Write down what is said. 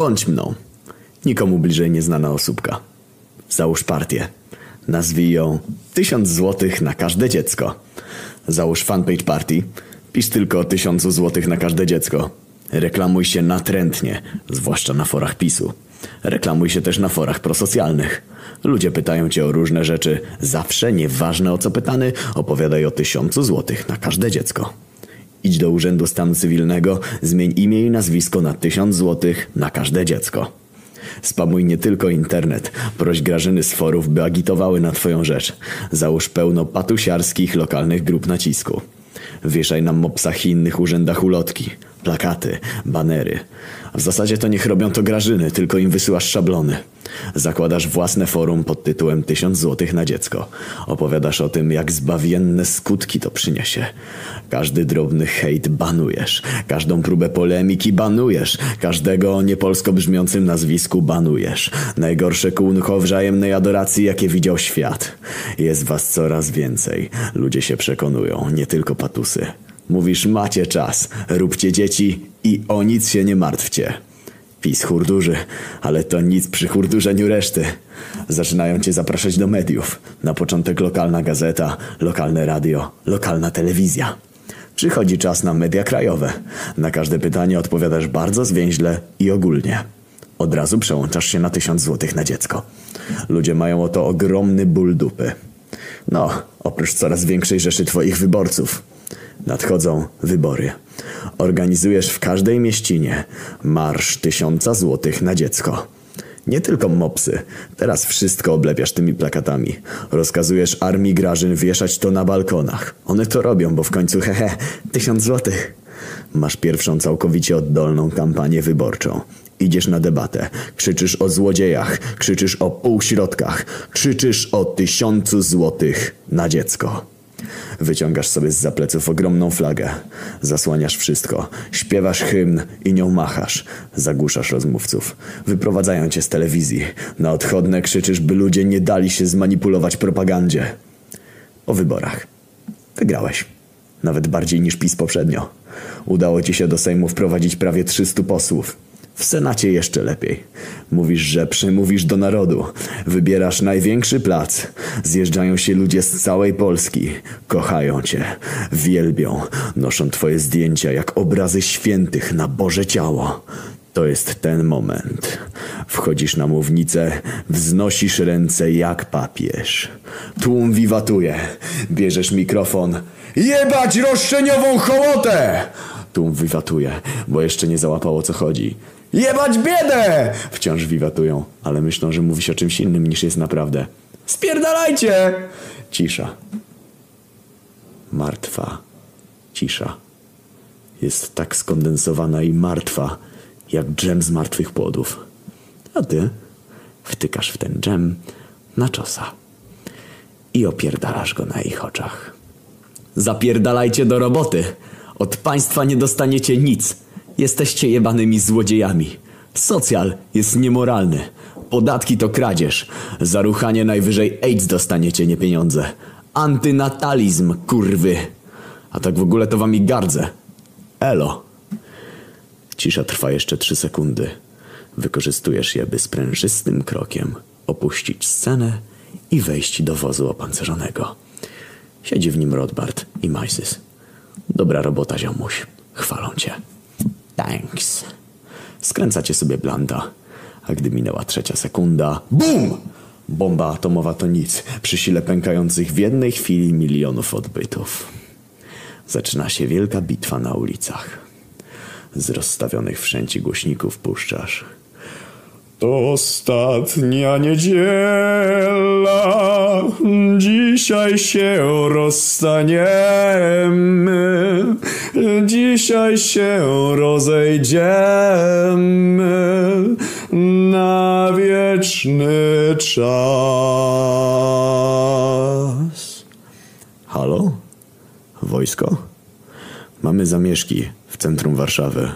Bądź mną. Nikomu bliżej nieznana osóbka. Załóż partię. Nazwij ją tysiąc złotych na każde dziecko. Załóż fanpage party. Pisz tylko o tysiącu złotych na każde dziecko. Reklamuj się natrętnie, zwłaszcza na forach PiSu. Reklamuj się też na forach prosocjalnych. Ludzie pytają cię o różne rzeczy. Zawsze, nieważne o co pytany, opowiadaj o tysiącu złotych na każde dziecko. Idź do Urzędu Stanu Cywilnego, zmień imię i nazwisko na tysiąc złotych na każde dziecko. Spamuj nie tylko internet. Proś Grażyny z forów, by agitowały na twoją rzecz. Załóż pełno patusiarskich lokalnych grup nacisku. Wieszaj na mopsach i innych urzędach ulotki, plakaty, banery. W zasadzie to niech robią to Grażyny, tylko im wysyłasz szablony. Zakładasz własne forum pod tytułem 1000 złotych na dziecko. Opowiadasz o tym, jak zbawienne skutki to przyniesie. Każdy drobny hejt banujesz. Każdą próbę polemiki banujesz. Każdego o niepolsko brzmiącym nazwisku banujesz. Najgorsze kółnko wzajemnej adoracji, jakie widział świat. Jest was coraz więcej. Ludzie się przekonują, nie tylko patusy. Mówisz, macie czas, róbcie dzieci i o nic się nie martwcie. PiS hurdurzy, ale to nic przy hurdurzeniu reszty. Zaczynają cię zapraszać do mediów. Na początek lokalna gazeta, lokalne radio, lokalna telewizja. Przychodzi czas na media krajowe. Na każde pytanie odpowiadasz bardzo zwięźle i ogólnie. Od razu przełączasz się na tysiąc złotych na dziecko. Ludzie mają o to ogromny ból dupy. No, oprócz coraz większej rzeszy twoich wyborców. Nadchodzą wybory. Organizujesz w każdej mieścinie marsz tysiąca złotych na dziecko. Nie tylko mopsy. Teraz wszystko oblepiasz tymi plakatami. Rozkazujesz armii grażyn wieszać to na balkonach. One to robią, bo w końcu hehe, tysiąc złotych. Masz pierwszą całkowicie oddolną kampanię wyborczą. Idziesz na debatę, krzyczysz o złodziejach, krzyczysz o półśrodkach, krzyczysz o tysiącu złotych na dziecko. Wyciągasz sobie z zapleców ogromną flagę. Zasłaniasz wszystko. Śpiewasz hymn i nią machasz. Zagłuszasz rozmówców. Wyprowadzają cię z telewizji. Na odchodne krzyczysz, by ludzie nie dali się zmanipulować propagandzie. O wyborach. Wygrałeś. Nawet bardziej niż PiS poprzednio. Udało ci się do Sejmu wprowadzić prawie 300 posłów. W Senacie jeszcze lepiej. Mówisz, że przemówisz do narodu. Wybierasz największy plac. Zjeżdżają się ludzie z całej Polski. Kochają cię. Wielbią. Noszą twoje zdjęcia jak obrazy świętych na Boże ciało. To jest ten moment. Wchodzisz na mównicę, wznosisz ręce jak papież. Tłum wiwatuje. Bierzesz mikrofon. Jebać roszczeniową hołotę! Tłum wiwatuje, bo jeszcze nie załapał o co chodzi. Jebać biedę! Wciąż wiwatują, ale myślą, że mówi się o czymś innym niż jest naprawdę. Spierdalajcie! Cisza. Martwa. Cisza. Jest tak skondensowana i martwa, jak dżem z martwych płodów. A ty wtykasz w ten dżem na czosa i opierdalasz go na ich oczach. Zapierdalajcie do roboty! Od państwa nie dostaniecie nic. Jesteście jebanymi złodziejami. Socjal jest niemoralny. Podatki to kradzież. Za ruchanie najwyżej AIDS dostaniecie, nie pieniądze. Antynatalizm, kurwy. A tak w ogóle to wami gardzę. Elo. Cisza trwa jeszcze trzy sekundy. Wykorzystujesz je, by sprężystym krokiem opuścić scenę i wejść do wozu opancerzonego. Siedzi w nim Rodbart i Majsys. Dobra robota, ziomuś. Chwalą cię. Thanks. Skręcacie sobie blanda. A gdy minęła trzecia sekunda... BUM! Bomba atomowa to nic. Przy sile pękających w jednej chwili milionów odbytów. Zaczyna się wielka bitwa na ulicach. Z rozstawionych wszędzie głośników puszczasz. To ostatnia niedziela, dzisiaj się rozstaniemy, dzisiaj się rozejdziemy na wieczny czas. Halo? Wojsko? Mamy zamieszki w centrum Warszawy.